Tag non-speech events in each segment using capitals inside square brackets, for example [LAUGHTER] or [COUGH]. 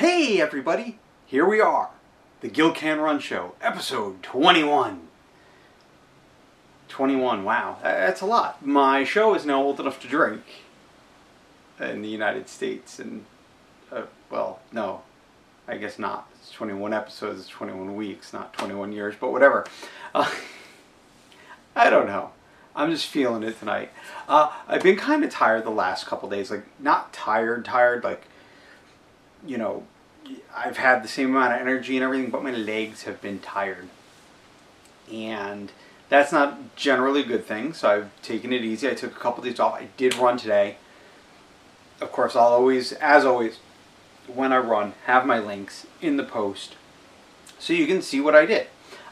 Hey everybody, here we are, the Gil Can Run Show, episode 21. 21, wow, that's a lot. My show is now old enough to drink in the United States, and, uh, well, no, I guess not. It's 21 episodes, it's 21 weeks, not 21 years, but whatever. Uh, [LAUGHS] I don't know. I'm just feeling it tonight. Uh, I've been kind of tired the last couple days. Like, not tired, tired, like, you know, I've had the same amount of energy and everything, but my legs have been tired. And that's not generally a good thing, so I've taken it easy. I took a couple of days off. I did run today. Of course, I'll always, as always, when I run, have my links in the post so you can see what I did.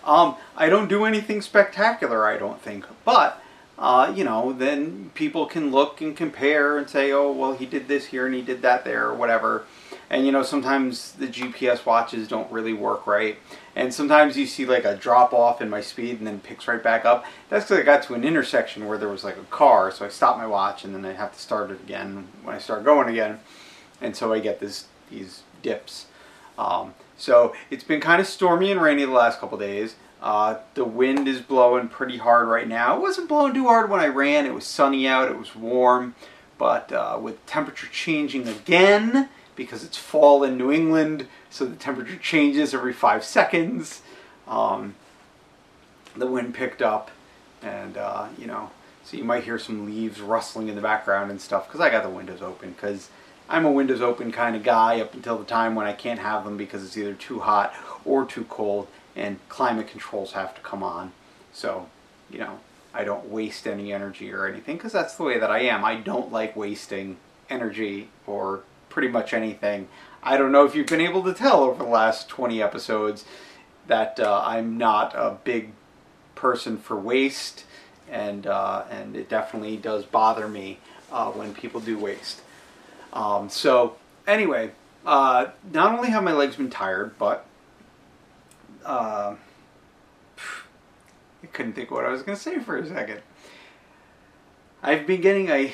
Um, I don't do anything spectacular, I don't think, but uh, you know, then people can look and compare and say, oh, well, he did this here and he did that there or whatever. And you know, sometimes the GPS watches don't really work right. And sometimes you see like a drop off in my speed and then picks right back up. That's because I got to an intersection where there was like a car, so I stopped my watch and then I have to start it again when I start going again. And so I get this these dips. Um, so it's been kind of stormy and rainy the last couple days. Uh, the wind is blowing pretty hard right now. It wasn't blowing too hard when I ran. It was sunny out. It was warm. But uh, with temperature changing again, because it's fall in New England, so the temperature changes every five seconds. Um, the wind picked up, and uh, you know, so you might hear some leaves rustling in the background and stuff because I got the windows open because I'm a windows open kind of guy up until the time when I can't have them because it's either too hot or too cold and climate controls have to come on. So, you know, I don't waste any energy or anything because that's the way that I am. I don't like wasting energy or pretty much anything. I don't know if you've been able to tell over the last 20 episodes that uh, I'm not a big person for waste, and uh, and it definitely does bother me uh, when people do waste. Um, so anyway, uh, not only have my legs been tired, but uh, I couldn't think what I was going to say for a second. I've been getting a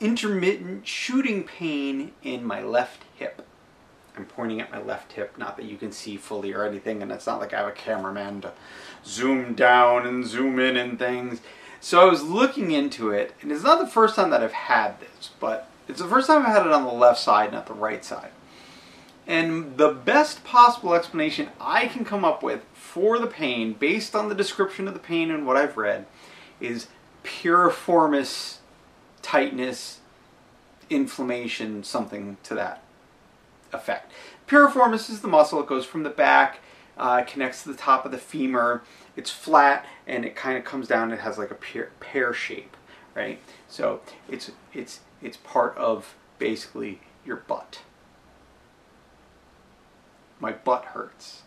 intermittent shooting pain in my left hip. I'm pointing at my left hip, not that you can see fully or anything, and it's not like I have a cameraman to zoom down and zoom in and things. So I was looking into it, and it's not the first time that I've had this, but it's the first time I've had it on the left side, not the right side. And the best possible explanation I can come up with for the pain, based on the description of the pain and what I've read, is piriformis tightness, inflammation, something to that effect. Piriformis is the muscle. It goes from the back, uh, connects to the top of the femur. It's flat and it kind of comes down. It has like a pear, pear shape, right? So it's it's it's part of basically your butt. My butt hurts.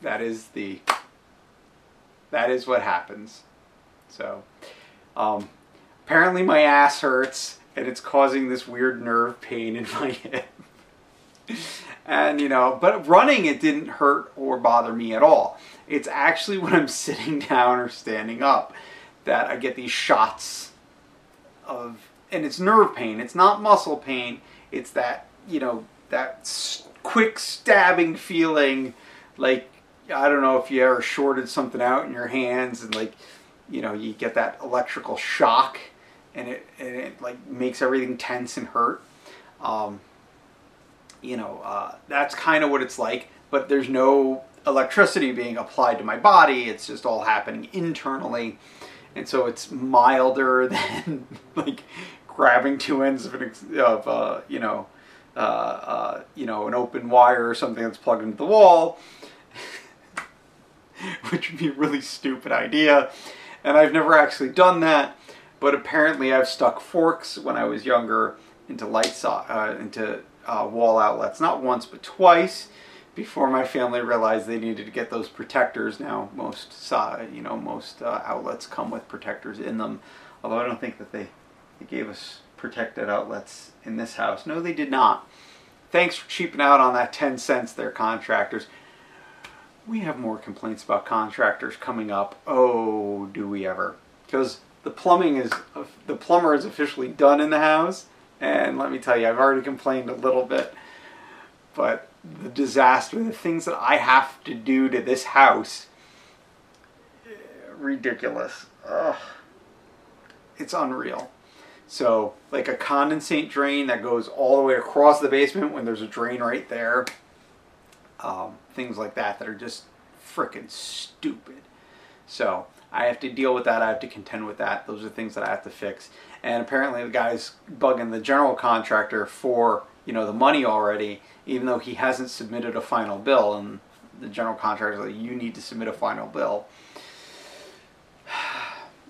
That is the. That is what happens. So, um, apparently my ass hurts and it's causing this weird nerve pain in my [LAUGHS] hip. and you know, but running it didn't hurt or bother me at all. It's actually when I'm [LAUGHS] sitting down or standing up that I get these shots of, and it's nerve pain. It's not muscle pain. It's that you know that quick stabbing feeling, like I don't know if you ever shorted something out in your hands and like you know you get that electrical shock and it and it like makes everything tense and hurt. Um, you know, uh, that's kind of what it's like, but there's no electricity being applied to my body. It's just all happening internally. And so it's milder [LAUGHS] than like grabbing two ends of, an, of uh, you know, uh, uh, you know, an open wire or something that's plugged into the wall, [LAUGHS] which would be a really stupid idea. And I've never actually done that, but apparently I've stuck forks when I was younger into light so- uh, into uh, wall outlets, not once but twice, before my family realized they needed to get those protectors. Now most so- you know most uh, outlets come with protectors in them, although I don't think that they, they gave us protected outlets in this house. No, they did not. Thanks for cheaping out on that 10 cents there, contractors. We have more complaints about contractors coming up. Oh, do we ever? Because the plumbing is the plumber is officially done in the house, and let me tell you, I've already complained a little bit. but the disaster, the things that I have to do to this house, ridiculous. Ugh. It's unreal. So, like a condensate drain that goes all the way across the basement when there's a drain right there. Um, things like that that are just freaking stupid. So, I have to deal with that. I have to contend with that. Those are things that I have to fix. And apparently, the guy's bugging the general contractor for you know the money already, even though he hasn't submitted a final bill. And the general contractor's like, "You need to submit a final bill." [SIGHS]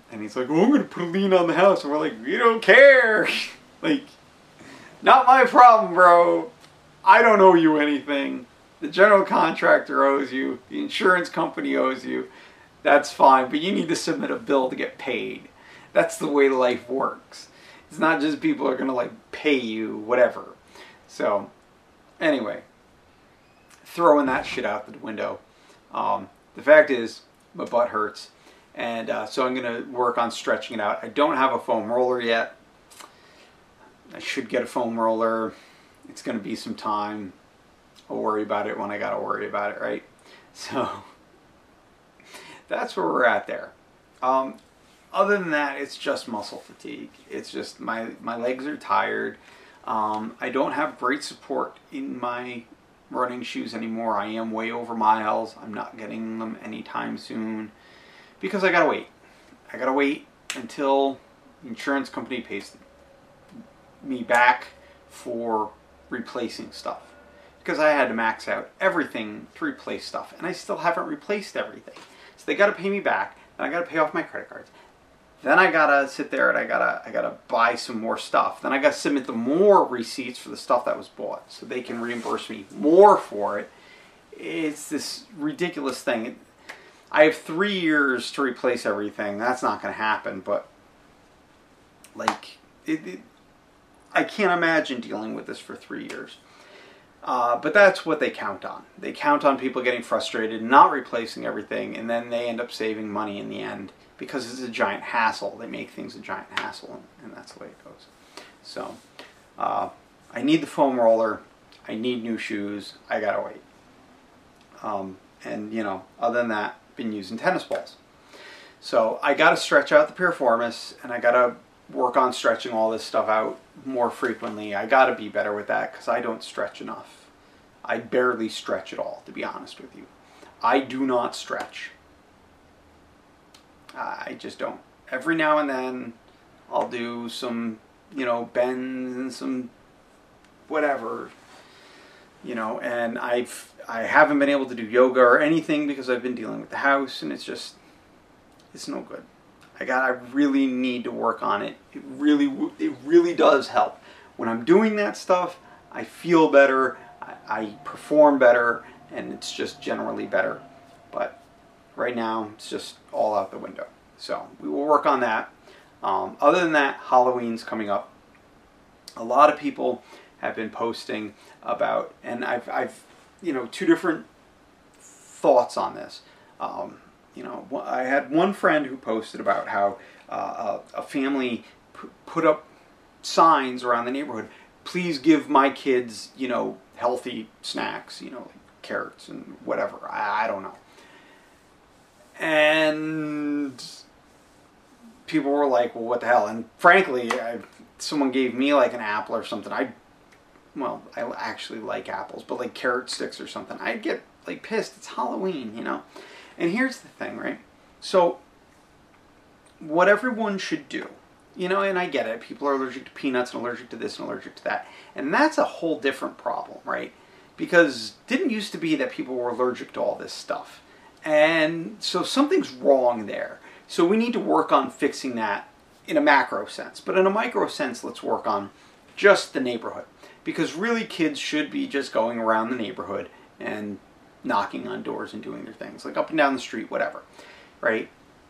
And he's like, "Well, I'm gonna put a lien on the house," and we're like, "We don't care." [LAUGHS] like, not my problem, bro. I don't owe you anything. The general contractor owes you. The insurance company owes you. That's fine, but you need to submit a bill to get paid. That's the way life works. It's not just people are gonna like pay you whatever. So, anyway, throwing that shit out the window. Um, the fact is, my butt hurts, and uh, so I'm gonna work on stretching it out. I don't have a foam roller yet. I should get a foam roller. It's gonna be some time. I'll worry about it when I gotta worry about it, right? [LAUGHS] So that's where we're at there. Um, other than that, it's just muscle fatigue. It's just my my legs are tired. Um, I don't have great support in my running shoes anymore. I am way over miles. I'm not getting them anytime soon because I gotta wait. I gotta wait until the insurance company pays me back for replacing stuff because I had to max out everything to replace stuff and I still haven't replaced everything. They gotta pay me back and I gotta pay off my credit cards. Then I gotta sit there and I gotta I gotta buy some more stuff. Then I gotta submit the more receipts for the stuff that was bought, so they can reimburse me more for it. It's this ridiculous thing. I have three years to replace everything. That's not gonna happen. But like, it, it, I can't imagine dealing with this for three years. Uh, but that's what they count on. They count on people getting frustrated, not replacing everything, and then they end up saving money in the end because it's a giant hassle. They make things a giant hassle, and, that's the way it goes. So, uh, I need the foam roller. I need new shoes. I gotta wait. Um, and you know, other than that, been using tennis balls. So I gotta stretch out the piriformis, and I gotta work on stretching all this stuff out more frequently. I gotta be better with that because I don't stretch enough. I barely stretch at all, to be honest with you. I do not stretch. I just don't. Every now and then, I'll do some, you know, bends and some whatever, you know, and I've I haven't been able to do yoga or anything because I've been dealing with the house and it's just it's no good. I got I really need to work on it. It really it really does help. When I'm doing that stuff, I feel better, I, I perform better, and it's just generally better. But right now, it's just all out the window. So we will work on that. Um, other than that, Halloween's coming up. A lot of people have been posting about, and I've, I've you know, two different thoughts on this. Um, you know, I had one friend who posted about how uh, a, family put up signs around the neighborhood. Please give my kids, you know, healthy snacks, you know, like carrots and whatever. I, I don't know. And people were like, "Well, what the hell?" And frankly, I, someone gave me like an apple or something. I, well, I actually like apples, but like carrot sticks or something, I'd get like pissed. It's Halloween, you know. And here's the thing, right? So, what everyone should do, you know, and I get it. People are allergic to peanuts and allergic to this and allergic to that, and that's a whole different problem, right? Because didn't used to be that people were allergic to all this stuff. And so something's wrong there. So we need to work on fixing that in a macro sense. But in a micro sense, let's work on just the neighborhood. Because really, kids should be just going around the neighborhood and knocking on doors and doing their things, like up and down the street, whatever. Right?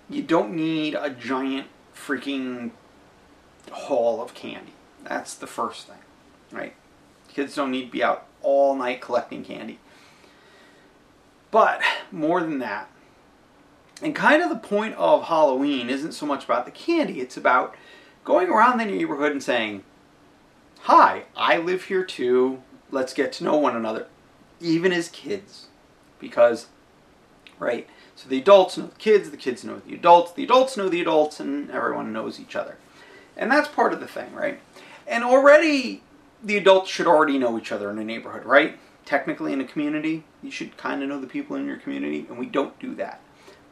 You don't need a giant freaking haul of candy. That's the first thing. Right? Kids don't need to be out all night [LAUGHS] collecting candy. But more than that, and kind of the point of Halloween isn't so much about the candy, it's about going around the neighborhood and saying, Hi, I live here too. let's get to know one another, even as kids, because, right? So the adults know the kids, the kids know the adults, the adults know the adults, and everyone knows each other. And that's part of the thing, right? And already, the adults should already know each other in a neighborhood, right? Technically, in a community, you should kind of know the people in your community, and we don't do that.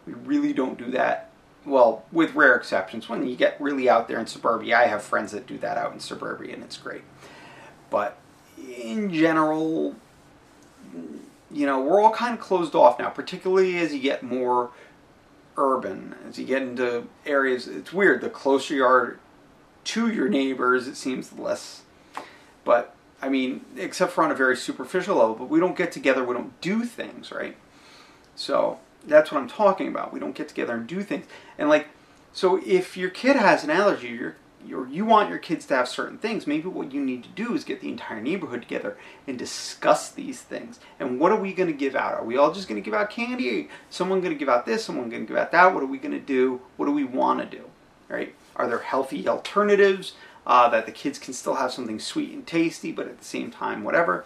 We really don't do that. Well, with rare exceptions. When you get really out there in suburbia, I have friends that do that out in suburbia, and it's great. But in general, you know, we're all kind of closed off now, particularly as you get more urban, as you get into areas. It's weird. The closer you are to your neighbors, it seems less. But I mean, except for on a very superficial level, but we don't get together, we don't do things, right? So that's what I'm talking about. We don't get together and do things. And like, so if your kid has an allergy, you're or you want your kids to have certain things, maybe what you need to do is get the entire neighborhood together and discuss these things. And what are we going to give out? Are we all just going to give out candy? Someone going to give out this? Someone going to give out that? What are we going to do? What do we want to do? Right? Are there healthy alternatives uh, that the kids can still have something sweet and tasty, but at the same time, whatever?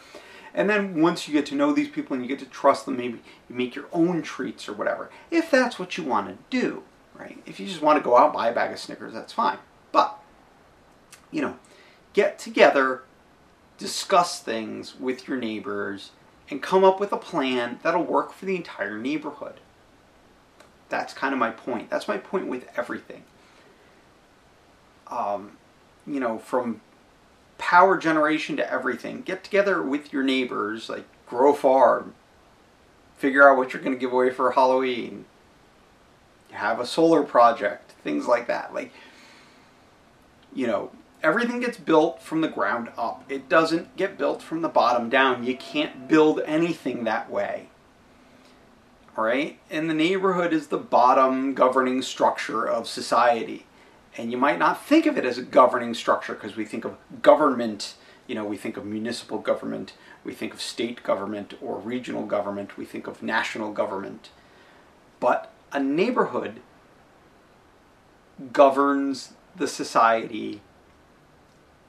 And then once you get to know these people and you get to trust them, maybe you make your own treats or whatever. If that's what you want to do, right? If you just want to go out and buy a bag of Snickers, that's fine. But you know, get together, discuss things with your neighbors, and come up with a plan that'll work for the entire neighborhood. That's kind of my point. That's my point with everything. Um, you know, from power generation to everything. Get together with your neighbors, like grow a farm, figure out what you're going to give away for Halloween, have a solar project, things like that. Like, you know, everything gets built from the ground up. It doesn't get built from the bottom down. You can't build anything that way. All right? And the neighborhood is the bottom governing structure of society. And you might not think of it as a governing structure because we think of government, you know, we think of municipal government, we think of state government or regional government, we think of national government. But a neighborhood governs the society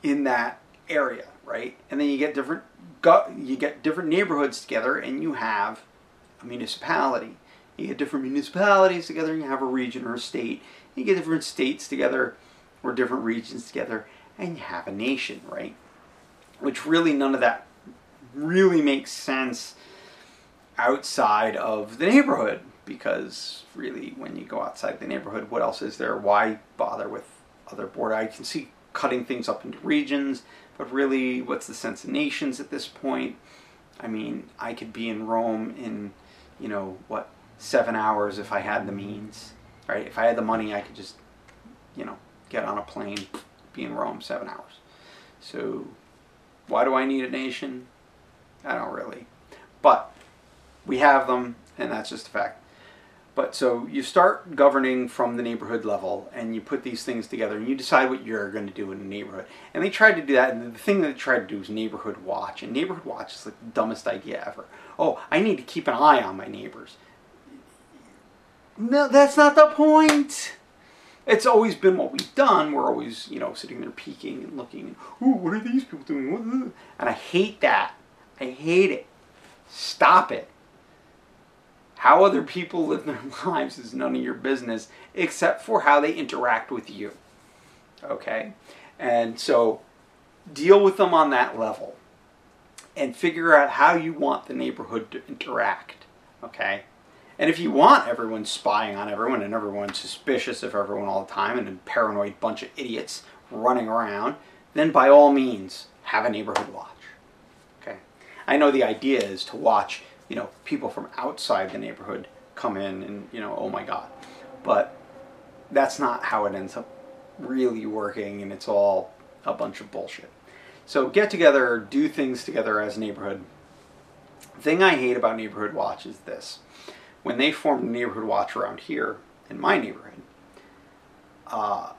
in that area, right? And then you get different you get different neighborhoods together, and you have a municipality. You get different municipalities together, and you have a region or a state. You get different states together or different regions together, and you have a nation, right? Which really none of that really makes sense outside of the neighborhood because really when you go outside the neighborhood what else is there why bother with other border i can see cutting things up into regions, but really, what's the sense of nations at this point? I mean, I could be in Rome in, you know, what, seven hours if I had the means, right? If I had the money, I could just, you know, get on a plane, be in Rome seven hours. So, why do I need a nation? I don't really. But we have them, and that's just a fact. But so you start governing from the neighborhood level and you put these things together and you decide what you're going to do in a neighborhood. And they tried to do that, and the thing that they tried to do is neighborhood watch. And neighborhood watch is like the dumbest idea ever. Oh, I need to keep an eye on my neighbors. No, that's not the point. It's always been what we've done. We're always, you know, sitting there peeking and looking. And, Ooh, what are these people doing? And I hate that. I hate it. Stop it. How other people live their [LAUGHS] lives is none of your business except for how they interact with you. Okay? And so deal with them on that level and figure out how you want the neighborhood to interact. Okay? And if you want everyone spying on everyone and everyone suspicious of everyone all the time and a paranoid bunch of idiots running around, then by all means have a neighborhood watch. Okay? I know the idea is to watch you know, people from outside the neighborhood come in and, you know, oh my God. But that's not how it ends up really working, and it's all a bunch of bullshit. So get together, do things together as a neighborhood. The thing I hate about Neighborhood Watch is this. When they formed Neighborhood Watch around here, in my neighborhood, uh,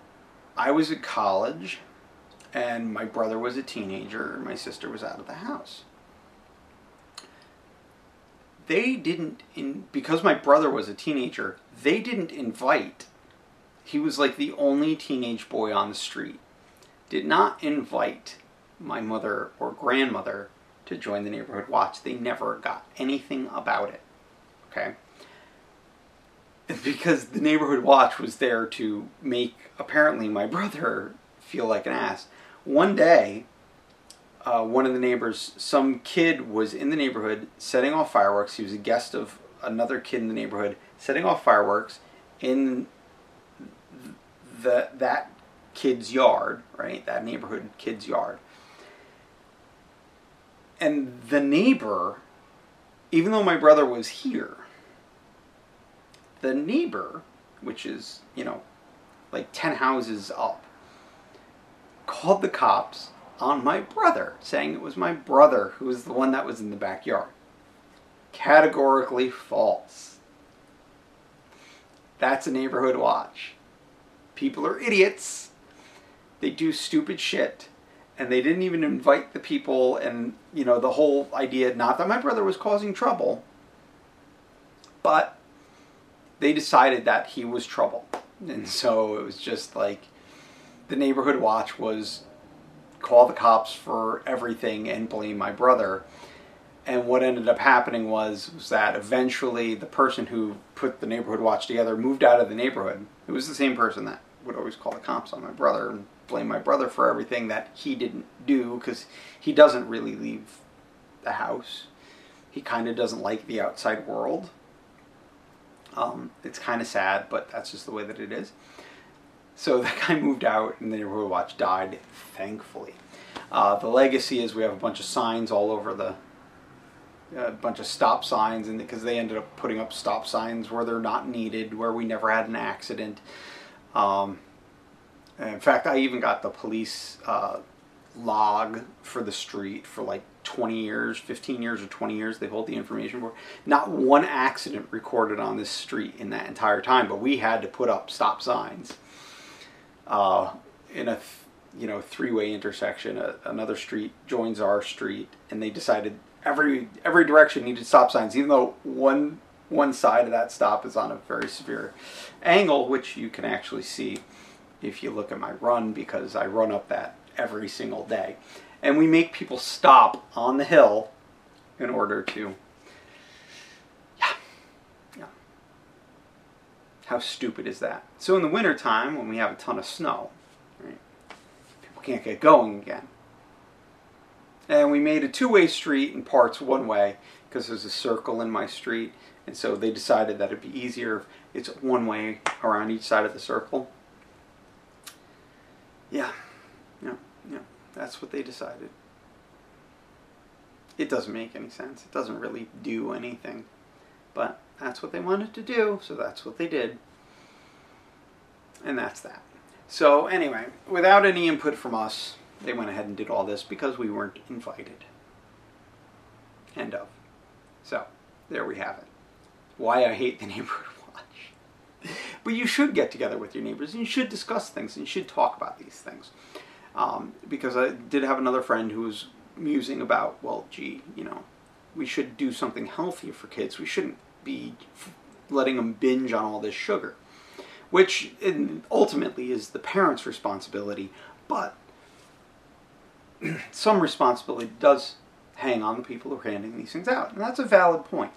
I was at college, and my brother was a teenager, my sister was out of the house they didn't in because my brother was a teenager they didn't invite he was like the only teenage boy on the street did not invite my mother or grandmother to join the neighborhood watch. They never got anything about it. Okay? [LAUGHS] Because the neighborhood watch was there to make apparently my brother feel like an ass. One day, uh, one of the neighbors, some kid was in the neighborhood setting off fireworks. He was a guest of another kid in the neighborhood setting off fireworks in the that kid's yard, right? That neighborhood kid's yard. And the neighbor, even though my brother was here, the neighbor, which is, you know, like 10 houses up, called the cops on my brother, saying it was my brother who was the one that was in the backyard. Categorically false. That's a neighborhood watch. People are idiots. They do stupid shit. And they didn't even invite the people, and, you know, the whole idea not that my brother was causing trouble, but they decided that he was trouble. And so it was just like the neighborhood watch was call the cops for everything and blame my brother. And what ended up happening was, was that eventually the person who put the neighborhood watch together moved out of the neighborhood. It was the same person that would always call the cops on my brother and blame my brother for everything that he didn't do because he doesn't really leave the house. He kind of doesn't like the outside world. Um, it's kind of sad, but that's just the way that it is. So [LAUGHS] that guy moved out, and the neighborhood watch died, thankfully. Uh, the legacy is we have a bunch of signs all over the, a bunch of stop signs, and because they ended up putting up stop signs where they're not needed, where we never had an accident. Um, in fact, I even got the police uh, log for the street for like 20 years, 15 years, or 20 years. They hold the information for. Not one accident recorded on this street in that entire time, but we had to put up stop signs uh, in a you know three-way intersection. A, another street joins our street, and they decided every every direction needed stop signs, even though one one side of that stop is on a very severe angle, which you can actually see if you look at my run because I run up that every single day. And we make people stop on the hill in order to yeah. Yeah. How stupid is that? So in the wintertime when we have a ton of snow, right, people can't get going again. And we made a two-way street in parts one way because there's a circle in my street and so they decided that it'd be easier if it's one way around each side of the circle. Yeah, yeah, yeah. That's what they decided. It doesn't make any sense. It doesn't really do anything. But that's what they wanted to do, so that's what they did. And that's that. So, anyway, without any input from us, they went ahead and did all this because we weren't invited. End of. So, there we have it. Why I hate the [LAUGHS] neighborhood watch. But you should get together with your neighbors and you should discuss things and you should talk about these things. Um, because I did have another friend who was musing about, well, gee, you know, we should do something healthy for kids. We shouldn't be letting them binge on all this sugar, which ultimately is the parents' responsibility, but [CLEARS THROAT] some responsibility does hang on the people who are handing these things out. And that's a valid point.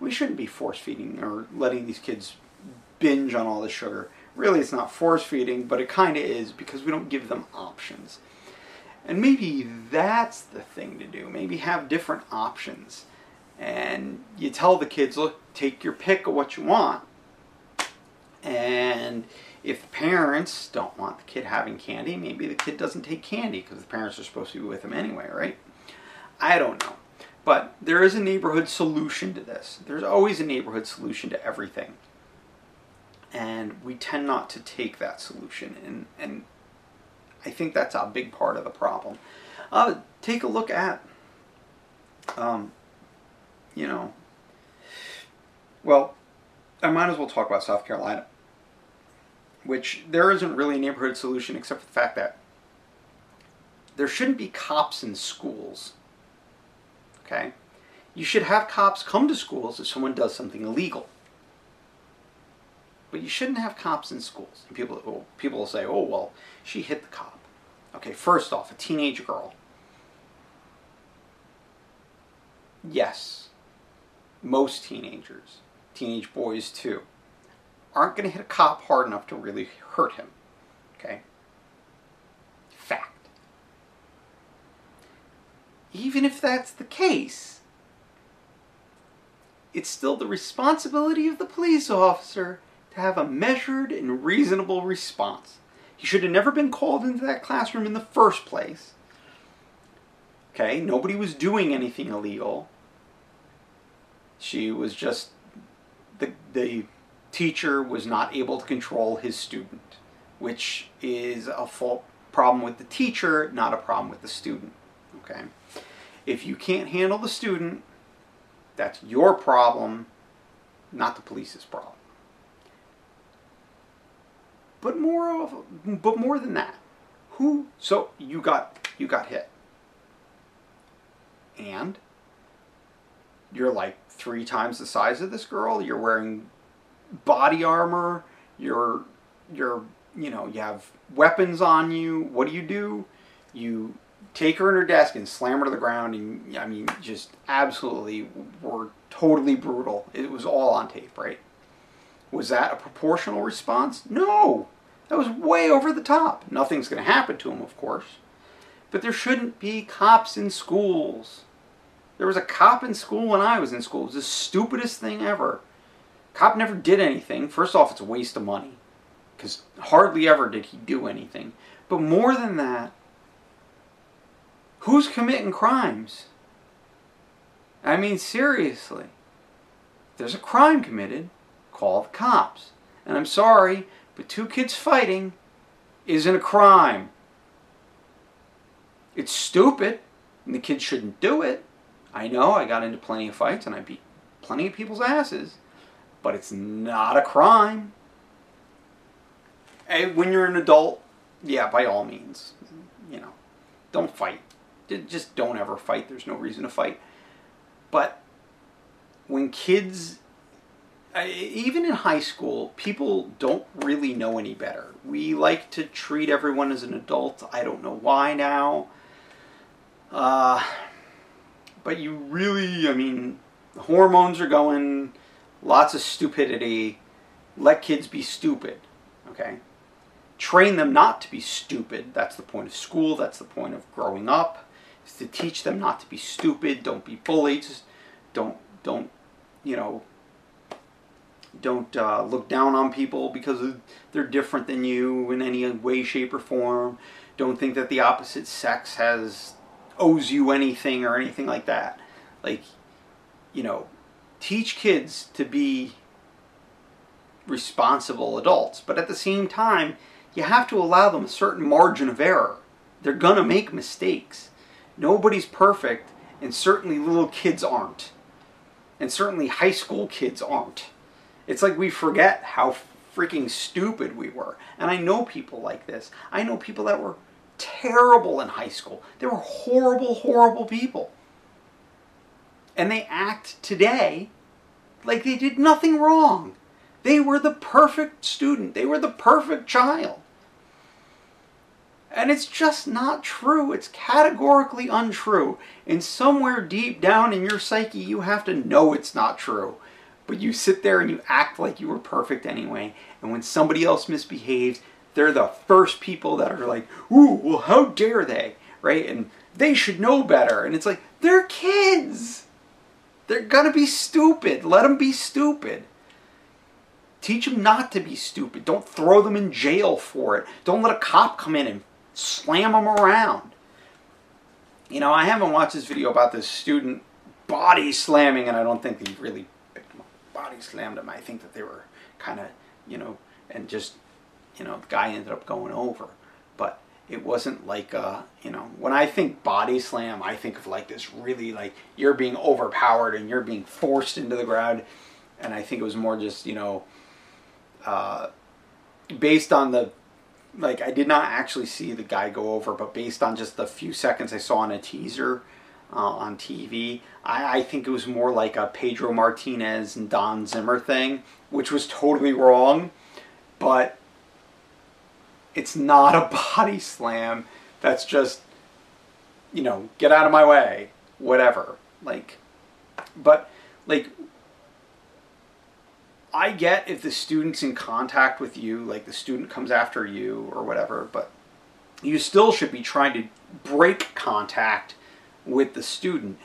We shouldn't be force feeding or letting these kids binge on all the sugar. Really, it's not force feeding, but it kind of is because we don't give them options. And maybe that's the thing to do. Maybe have different options. And you tell the kids, look, take your pick of what you want. And if the parents don't want the kid having candy, maybe the kid doesn't take candy because the parents are supposed to be with them anyway, right? I don't know. But there is a neighborhood solution to this. There's always a neighborhood solution to everything and we tend not to take that solution and and I think that's a big part of the problem. Uh, take a look at, um, you know, well, I might as well talk about South Carolina, which there isn't really a neighborhood solution except for the fact that there shouldn't be cops in schools. Okay? You should have cops come to schools if someone does something illegal. But you shouldn't have cops in schools. And people, oh, people will say, oh, well, she hit the cop. Okay, first off, a teenage girl. yes, most teenagers, teenage boys too, aren't going to hit a cop hard enough to really hurt him. Okay? Fact. Even if that's the case, it's still the responsibility of the police officer to have a measured and reasonable response. He should have never been called into that classroom in the first place. Okay, nobody was doing anything illegal. She was just the the teacher was not able to control his student, which is a fault problem with the teacher, not a problem with the student. Okay? If you can't handle the student, that's your problem, not the police's problem. But more of but more than that. Who so you got you got hit. And you're like three times the size of this girl, you're wearing body armor, you're you're you know, you have weapons on you. What do you do? You take her in her desk and slam her to the ground and I mean just absolutely were totally brutal. It was all on tape, right? Was that a proportional response? No. That was way over the top. Nothing's going to happen to him, of course. But there shouldn't be cops in schools. There was a cop in school when I was in school. It was the stupidest thing ever. Cop never did anything. First off, it's a waste of money. Because hardly ever did he do anything. But more than that, who's committing crimes? I mean, seriously. If there's a crime committed, call the cops. And I'm sorry, but two kids fighting isn't a crime. It's stupid, and the kids shouldn't do it. I know I got into plenty of fights and I beat plenty of people's asses, but it's not a crime. And when you're an adult, yeah, by all means, you know, don't fight. Just don't ever fight. There's no reason to fight. But when kids, even in high school, people don't really know any better. We like to treat everyone as an adult. I don't know why now. Uh, but you really, I mean, hormones are going, lots of stupidity. Let kids be stupid, okay? Train them not to be stupid. That's the point of school. That's the point of growing up. Is to teach them not to be stupid. Don't be bullies. Don't don't you know. Don't uh, look down on people because they're different than you in any way, shape, or form. Don't think that the opposite sex has owes you anything or anything like that. Like, you know, teach kids to be responsible adults, but at the same time, you have to allow them a certain margin of error. They're gonna make mistakes. Nobody's perfect, and certainly little kids aren't. And certainly high school kids aren't. It's like we forget how freaking stupid we were. And I know people like this. I know people that were terrible in high school. They were horrible, horrible people. And they act today like they did nothing wrong. They were the perfect student. They were the perfect child. And it's just not true. It's categorically untrue. And somewhere deep down in your psyche, you have to know it's not true. But you sit there and you act like you were perfect anyway. And when somebody else misbehaves, they're the first people that are like, ooh, well, how dare they? Right? And they should know better. And it's like, they're kids. They're gonna be stupid. Let them be stupid. Teach them not to be stupid. Don't throw them in jail for it. Don't let a cop come in and slam them around. You know, I haven't watched this video about this student body slamming, and I don't think they really body slammed him. I think that they were kind of, you know, and just you know, the guy ended up going over. But it wasn't like, uh, you know, when I think body slam, I think of like this really like you're being overpowered and you're being forced into the ground. And I think it was more just, you know, uh, based on the, like, I did not actually see the guy go over, but based on just the few seconds I saw in a teaser uh, on TV, I, I think it was more like a Pedro Martinez and Don Zimmer thing, which was totally wrong. But it's not a [LAUGHS] body slam. That's just, you know, get out of my way, whatever. Like, But like I get if the student's in contact with you, like the student comes after you or whatever, but you still should be trying to break contact with the student.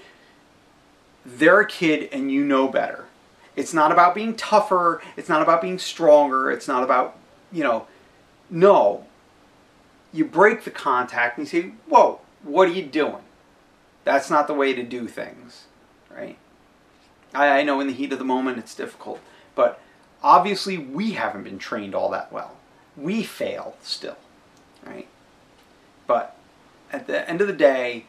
They're a kid and you know better. It's not about being tougher, it's not about being stronger, it's not about, you know, no. You break the contact and you say, Whoa, what are you doing? That's not the way to do things, right? I, I know in the heat of the moment it's difficult, but obviously we haven't been trained all that well. We fail still, right? But at the end of the day,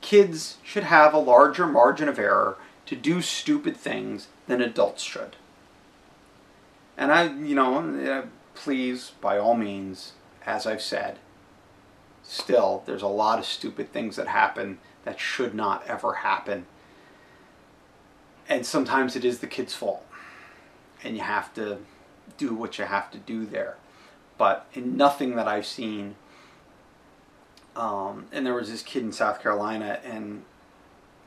kids should have a larger margin of error to do stupid things than adults should. And I, you know, please, by all means, as I've said, still, there's a lot of stupid things that happen that should not ever happen. And sometimes it is the kid's fault. And you have to do what you have to do there. But in nothing that I've seen, um, and there was this kid in South Carolina, and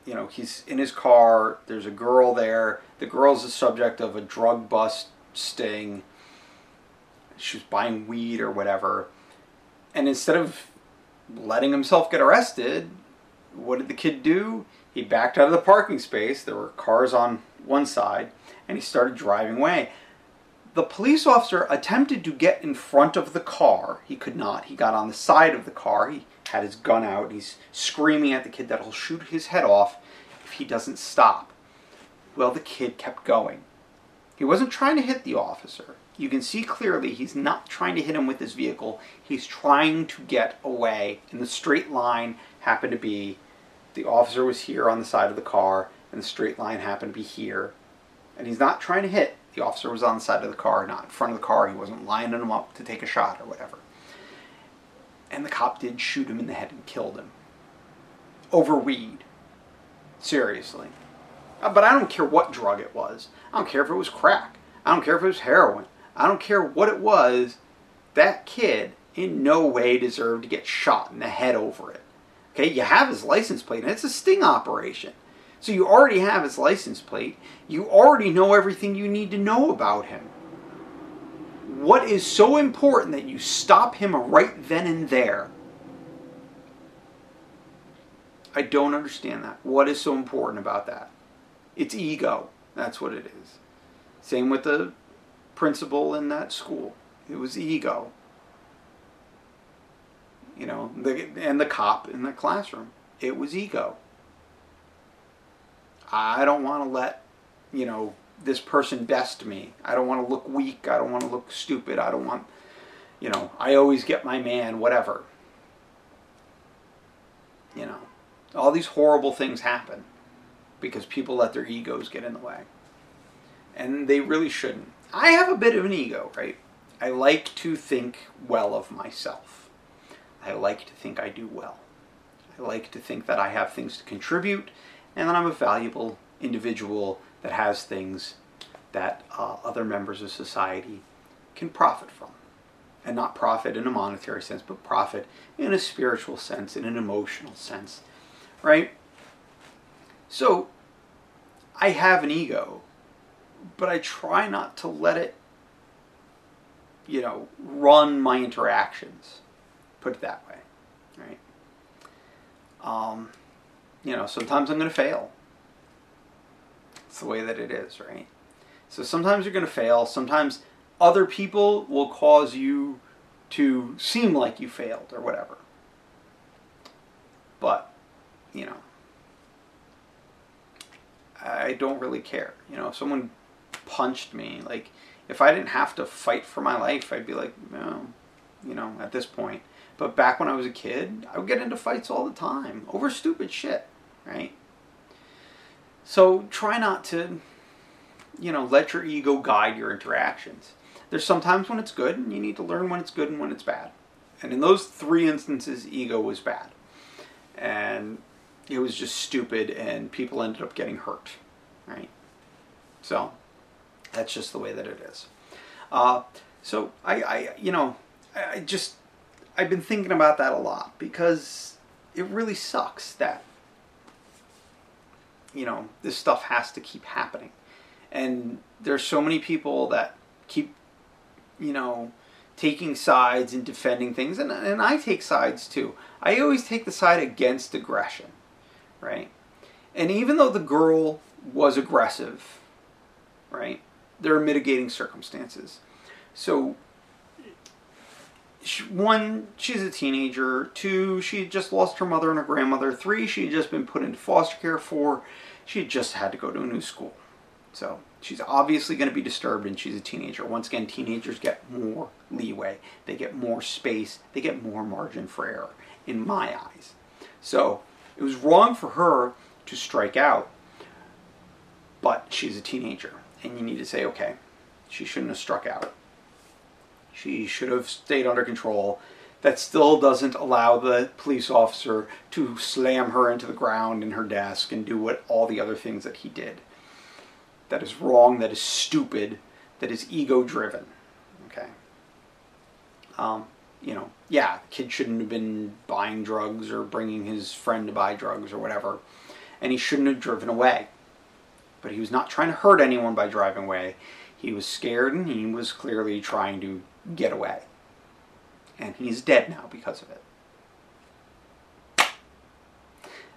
you know he's in his car. There's a girl there. The girl's the subject of a drug bust sting. She was buying weed or whatever, and instead of letting himself get arrested, what did the kid do? He backed out of the parking space. There were cars on one side, and he started driving away. The police officer attempted to get in front of the car. He could not. He got on the side of the car. He had his gun out. He's screaming at the kid that he'll shoot his head off if he doesn't stop. Well, the kid kept going. He wasn't trying to hit the officer. You can see clearly he's not trying to hit him with his vehicle. He's trying to get away. And the straight line happened to be the officer was here on the side of the car, and the straight line happened to be here. And he's not trying to hit. The officer was on the side of the car, not in front of the car. He wasn't lining him up to take a shot or whatever. And the cop did shoot him in the head and killed him. Over weed. Seriously. Uh, but I don't care what drug it was. I don't care if it was crack. I don't care if it was heroin. I don't care what it was. That kid in no way deserved to get shot in the head over it. Okay, you have his license plate, and it's a sting operation. So you already have his license plate. You already know everything you need to know about him. What is so important that you stop him right then and there? I don't understand that. What is so important about that? It's ego. That's what it is. Same with the principal in that school. It was ego. You know, the, and the cop in the classroom. It was ego. I don't want to let, you know, this person best me. I don't want to look weak. I don't want to look stupid. I don't want, you know, I always get my man, whatever. You know, all these horrible things happen because people let their egos get in the way. And they really shouldn't. I have a bit of an ego, right? I like to think well of myself. I like to think I do well. I like to think that I have things to contribute and that I'm a valuable individual that has things that uh, other members of society can profit from. And not profit in a monetary sense, but profit in a spiritual sense, in an emotional sense, right? So, I have an ego, but I try not to let it, you know, run my interactions. Put it that way, right? Um, you know, sometimes I'm going to fail. It's the way that it is, right? So sometimes you're going to fail. Sometimes other people will cause you to seem like you failed or whatever. But, you know, I don't really care. You know, if someone punched me, like, if I didn't have to fight for my life, I'd be like, no, you know, at this point. But back when I was a kid, I would get into fights all the time over stupid shit right? So try not to, you know, let your ego guide your interactions. There's sometimes when it's good, and you need to learn when it's good and when it's bad. And in those three instances, ego was bad. And it was just stupid, and people ended up getting hurt, right? So that's just the way that it is. Uh, so I, I, you know, I just, I've been thinking about that a lot because it really sucks that you know, this stuff has to keep happening. And there's so many people that keep, you know, taking sides and defending things, and, and I take sides too. I always take the side against aggression, right? And even though the girl was aggressive, right, there are mitigating circumstances. So, one, she's a teenager. Two, she just lost her mother and her grandmother. Three, she had just been put into foster care. Four, she had just had to go to a new school. So, she's obviously going to be disturbed and she's a teenager. Once again, teenagers get more leeway, they get more space, they get more margin for error, in my eyes. So, it was wrong for her to strike out, but she's a teenager, and you need to say, okay, she shouldn't have struck out. She should have stayed under control. That still doesn't allow the police officer to slam her into the ground in her desk and do what all the other things that he did. That is wrong, that is stupid, that is ego driven. Okay. Um, you know, yeah, the kid shouldn't have been buying drugs or bringing his friend to buy drugs or whatever. And he shouldn't have driven away. But he was not trying to hurt anyone by driving away. He was scared and he was clearly trying to get away. And he's dead now because of it.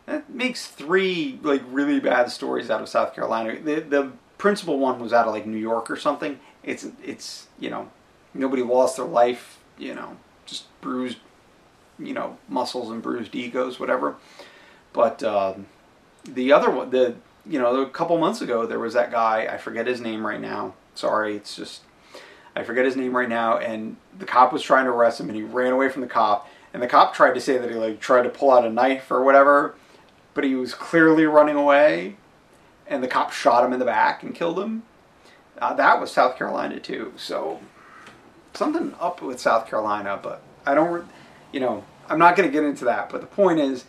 That makes three like really bad stories out of South Carolina. The the principal one was out of like New York or something. It's it's you know nobody lost their life. You know just bruised you know muscles and bruised egos whatever. But um, the other one the you know a couple months ago there was that guy I forget his name right now. Sorry, it's just I forget his name right now, and the cop was trying to arrest him, and he ran away from the cop. And the cop tried to say that he like tried to pull out a knife or whatever, but he was clearly running away, and the cop shot him in the back and killed him. Uh, that was South Carolina too, so something up with South Carolina, but I don't, you know, I'm not going to get into that. But the point is,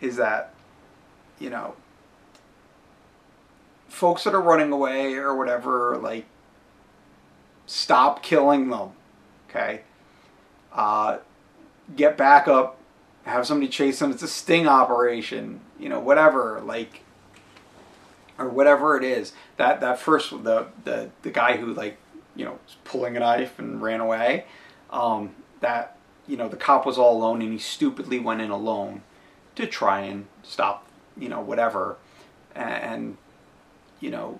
is that, you know, folks that are running away or whatever, like Stop killing them. Okay? Uh, get back up. Have somebody chase them. It's a sting operation. You know, whatever. Like, or whatever it is. That that first the the the guy who like you know was pulling a knife and ran away. Um, that you know the cop was all alone and he stupidly went in alone to try and stop you know whatever and, and you know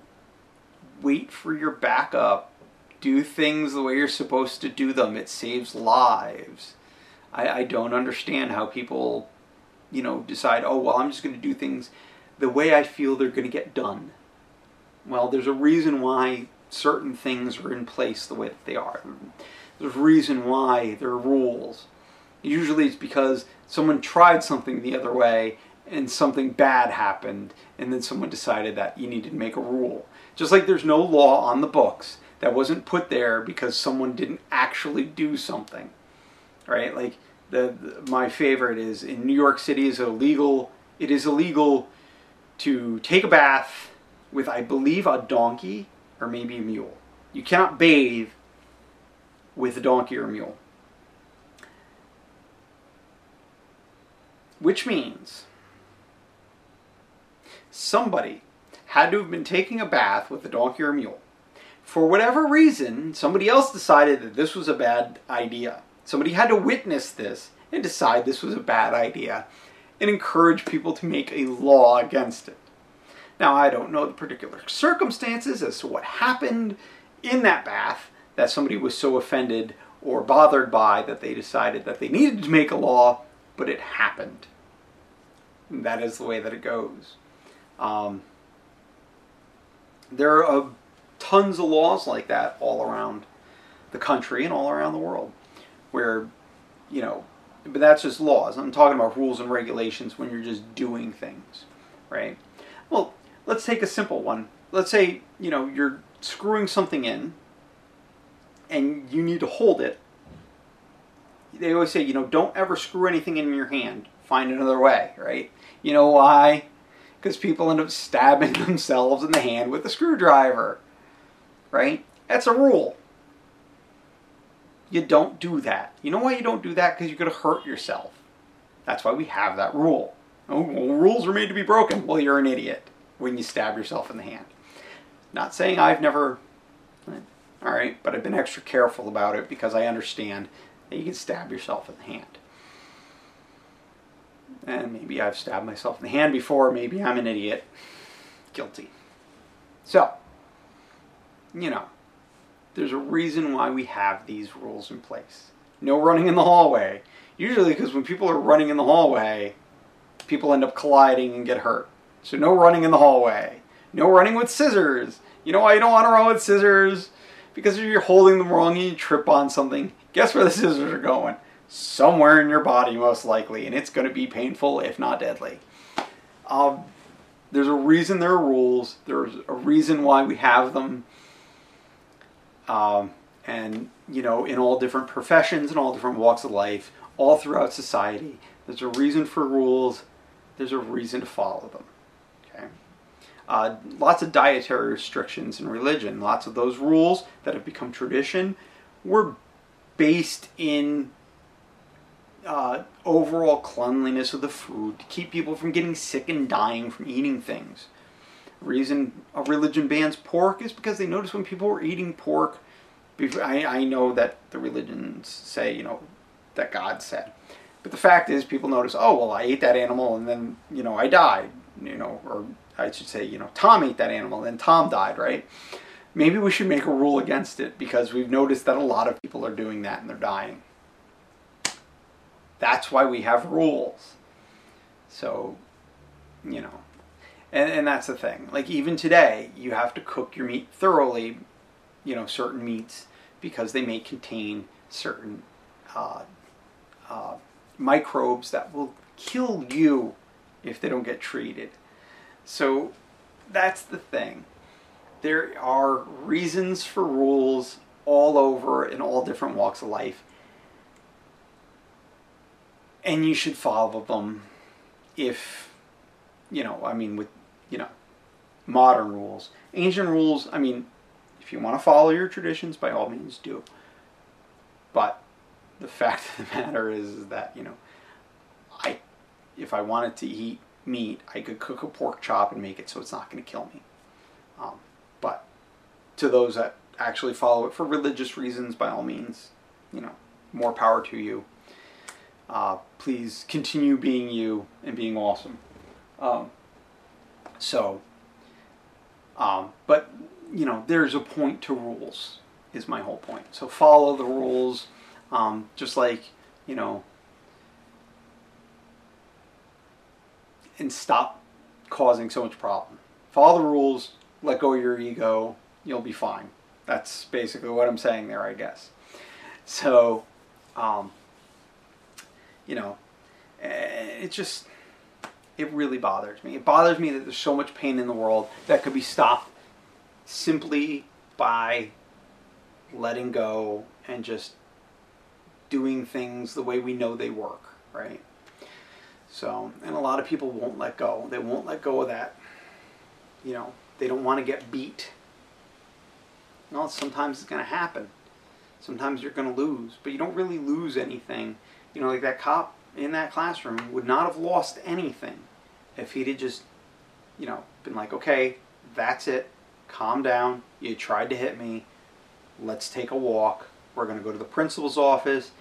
wait for your backup do things the way you're supposed to do them. It saves lives. I, I don't understand how people, you know, decide, oh, well, I'm just going to do things the way I feel they're going to get done. Well, there's a reason why certain things are in place the way that they are. There's a reason why there are rules. Usually it's because someone tried something the other way and something bad happened, and then someone decided that you needed to make a rule. Just like there's no law on the books that wasn't put there because someone didn't actually do something, right? Like the, the my favorite is in New York City is illegal. It is illegal to take a bath with, I believe, a donkey or maybe a mule. You cannot bathe with a donkey or a mule. Which means somebody had to have been taking a bath with a donkey or a mule for whatever reason, somebody else decided that this was a bad idea. Somebody had to witness this and decide this was a bad idea and encourage people to make a law against it. Now, I don't know the particular circumstances as to what happened in that bath that somebody was so offended or bothered by that they decided that they needed to make a law, but it happened. And that is the way that it goes. Um, there are a tons of laws like that all around the country and all around the world where, you know, but that's just laws. I'm talking about rules and regulations when you're just doing things, right? Well, let's take a simple one. Let's say, you know, you're screwing something in and you need to hold it. They always say, you know, don't ever screw anything in your hand. Find another way, right? You know why? Because people end up stabbing [LAUGHS] themselves in the hand with a screwdriver right? That's a rule. You don't do that. You know why you don't do that? Because you're going to hurt yourself. That's why we have that rule. Oh, well, rules are made to be broken. Well, you're an idiot. when you stab yourself in the hand. Not saying I've never, all right, but I've been extra careful about it because I understand that you can stab yourself in the hand. And maybe I've stabbed myself in the hand before, maybe I'm an idiot. Guilty. So, you know, there's a reason why we have these rules in place. No running in the hallway. Usually, because when people are running in the hallway, people end up colliding and get hurt. So, no running in the hallway. No running with scissors. You know why you don't want to run with scissors? Because if you're holding them wrong and you trip on something, guess where the scissors are going? Somewhere in your body, most likely, and it's going to be painful, if not deadly. Um, there's a reason there are rules. There's a reason why we have them. Um, and, you know, in all different professions and all different walks of life, all throughout society, there's a reason for rules. There's a reason to follow them. Okay. Uh, lots of dietary restrictions in religion. Lots of those rules that have become tradition were based in uh, overall cleanliness of the food to keep people from getting sick and dying from eating things. The reason a religion bans pork is because they noticed when people were eating pork. I, I know that the religions say, you know, that God said. But the fact is, people notice, oh, well, I ate that animal and then, you know, I died. You know, or I should say, you know, Tom ate that animal and then Tom died, right? Maybe we should make a rule against it because we've noticed that a lot of people are doing that and they're dying. That's why we have rules. So, you know, and, and that's the thing. Like, even today, you have to cook your meat thoroughly, you know, certain meats, because they may contain certain uh, uh, microbes that will kill you if they don't get treated. So, that's the thing. There are reasons for rules all over in all different walks of life and you should follow them if you know i mean with you know modern rules. Ancient rules i mean if you want to follow your traditions by all means do. But the [LAUGHS] fact of the matter is that you know i if i wanted to eat meat i could cook a pork chop and make it so it's not going to kill me. Um, but to those that actually follow it for religious reasons by all means you know more power to you. Uh, please continue being you and being awesome. Um, so, um, but you know, there's a point to rules. Is my whole point. So follow the rules, um, just like you know, and stop causing so much problem. Follow the rules. Let go of your ego. You'll be fine. That's basically what I'm saying there, I guess. So, um, you know, eh, it just it really bothers me. It bothers me that there's so much pain in the world that could be stopped simply by letting go and just doing things the way we know they work, right? So, and a lot of people won't let go. They won't let go of that. You know, they don't want to get beat. Well, sometimes it's going to happen. Sometimes you're going to lose, but you don't really lose anything you know, like that cop in that classroom would not have lost anything if he'd have just, you know, been like, okay, that's it, calm down, you tried to hit me, let's take a walk, we're going to go to the principal's office,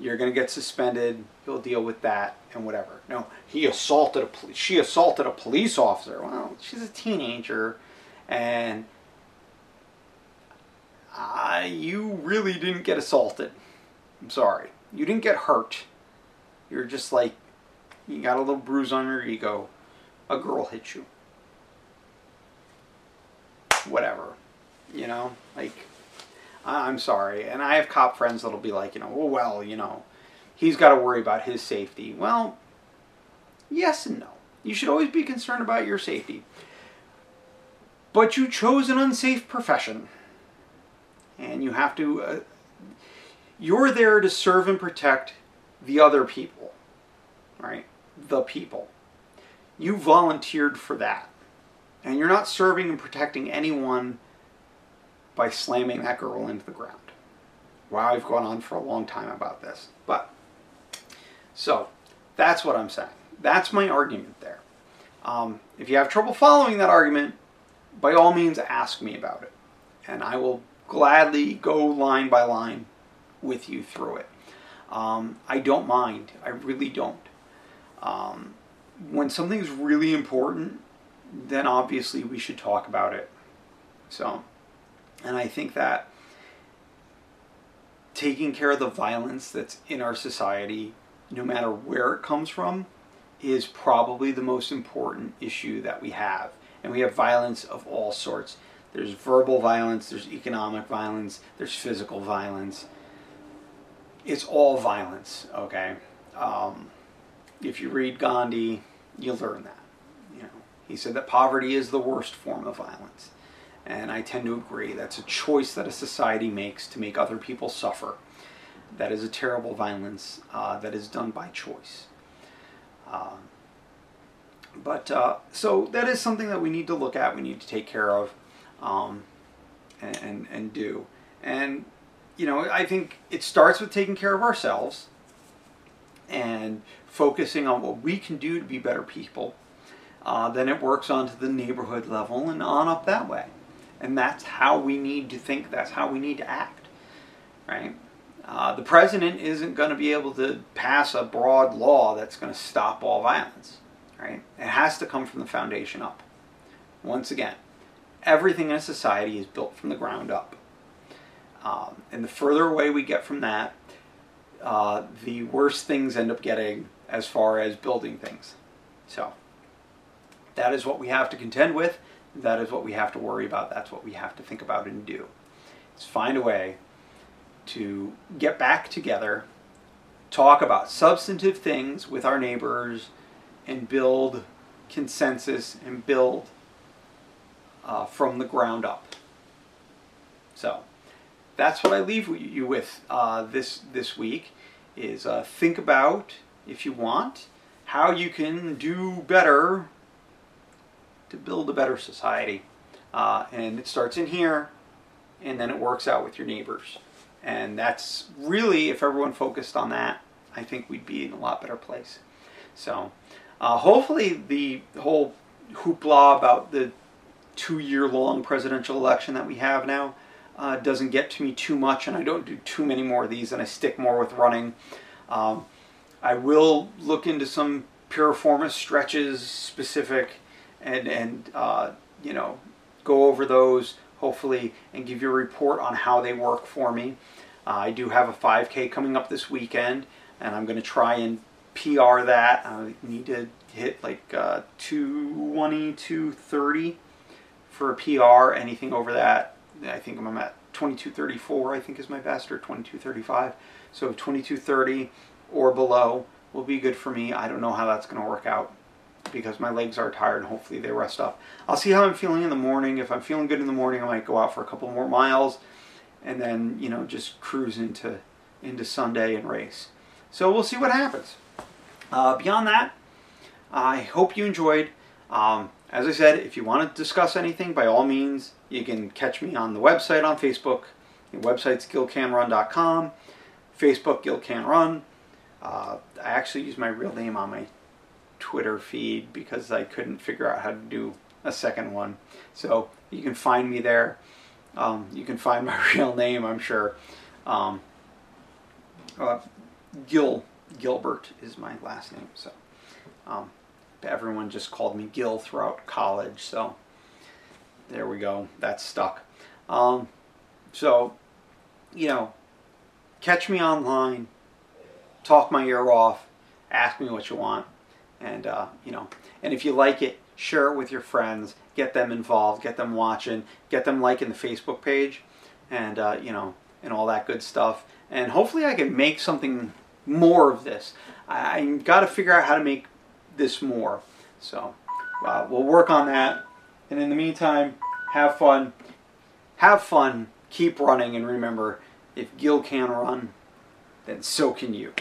you're going to get suspended, You'll deal with that and whatever. No, he assaulted a, she assaulted a police officer. Well, she's a teenager and uh, you really didn't get assaulted. I'm sorry you didn't get hurt. You're just like, you got a little bruise on your ego. A girl hit you. Whatever. You know, like, I'm sorry. And I have cop friends that'll be like, you know, well, well, you know, he's got to worry about his safety. Well, yes and no. You should always be concerned about your safety. But you chose an unsafe profession. And you have to uh, you're there to serve and protect the other people, right? The people. You volunteered for that. And you're not serving and protecting anyone by slamming that girl into the ground. Wow, I've gone on for a long time about this. But, so, that's what I'm saying. That's my argument there. Um, if you have trouble following that argument, by all means ask me about it. And I will gladly go line by line with you through it. Um, I don't mind. I really don't. Um, when something's really important, then obviously we should talk about it. So, and I think that taking care of the violence that's in our society, no matter where it comes from, is probably the most important issue that we have. And we have violence of all sorts. There's verbal violence, there's economic violence, there's physical violence. It's all violence, okay? Um, if you read Gandhi, you'll learn that. You know, he said that poverty is the worst form of violence. And I tend to agree. That's a choice that a society makes to make other people suffer. That is a terrible violence uh, that is done by choice. Um, but uh, so that is something that we need to look at. We need to take care of, um, and, and and do. And you know, I think it starts with taking care of ourselves and focusing on what we can do to be better people. Uh, then it works onto the neighborhood level and on up that way. And that's how we need to think, that's how we need to act, right? Uh, the president isn't going to be able to pass a broad law that's going to stop all violence, right? It has to come from the foundation up. Once again, everything in a society is built from the ground up. Um, and the further away we get from that, uh, the worse things end up getting as far as building things. So, that is what we have to contend with. That is what we have to worry about. That's what we have to think about and do. Is find a way to get back together, talk about substantive things with our neighbors, and build consensus and build uh, from the ground up. So that's what I leave you with uh, this this week. Is uh, think about if you want how you can do better to build a better society. Uh, and it starts in here, and then it works out with your neighbors. And that's really, if everyone focused on that, I think we'd be in a lot better place. So, uh, hopefully, the whole hoopla about the two year long presidential election that we have now uh, doesn't get to me too much, and I don't do too many more of these, and I stick more with running. Um, I will look into some piriformis stretches specific and and uh, you know go over those hopefully and give you a report on how they work for me. Uh, I do have a 5K coming up this weekend, and I'm going to try and PR that. I need to hit like uh, 220, 230 for a PR. Anything over that, I think I'm at 2234. I think is my best, or 2235. So 2230 or below will be good for me. I don't know how that's going to work out because my legs are tired and hopefully they rest up. I'll see how I'm feeling in the morning. If I'm feeling good in the morning, I might go out for a couple more miles and then, you know, just cruise into into Sunday and race. So we'll see what happens. Uh, beyond that, I hope you enjoyed. Um, as I said, if you want to discuss anything, by all means, you can catch me on the website on Facebook. The website's gilcanrun.com. Facebook, Gil Can Run. Uh, I actually use my real name on my Twitter feed because I couldn't figure out how to do a second one. So you can find me there. Um, you can find [LAUGHS] my real name, I'm sure. Um, uh, Gil Gilbert is my last name. So um, everyone just called me Gil throughout college. So there we go. That's stuck. Um, so you know, catch me online, talk my ear off, ask me what you want and uh, you know, and if you like it, share it with your friends, get them involved, get them watching, get them liking the Facebook page, and uh, you know, and all that good stuff. And hopefully, I can make something more of this. I, I got to figure out how to make this more. So uh, we'll work on that. And in the meantime, have fun. Have fun. Keep running, and remember, if Gil can run, then so can you.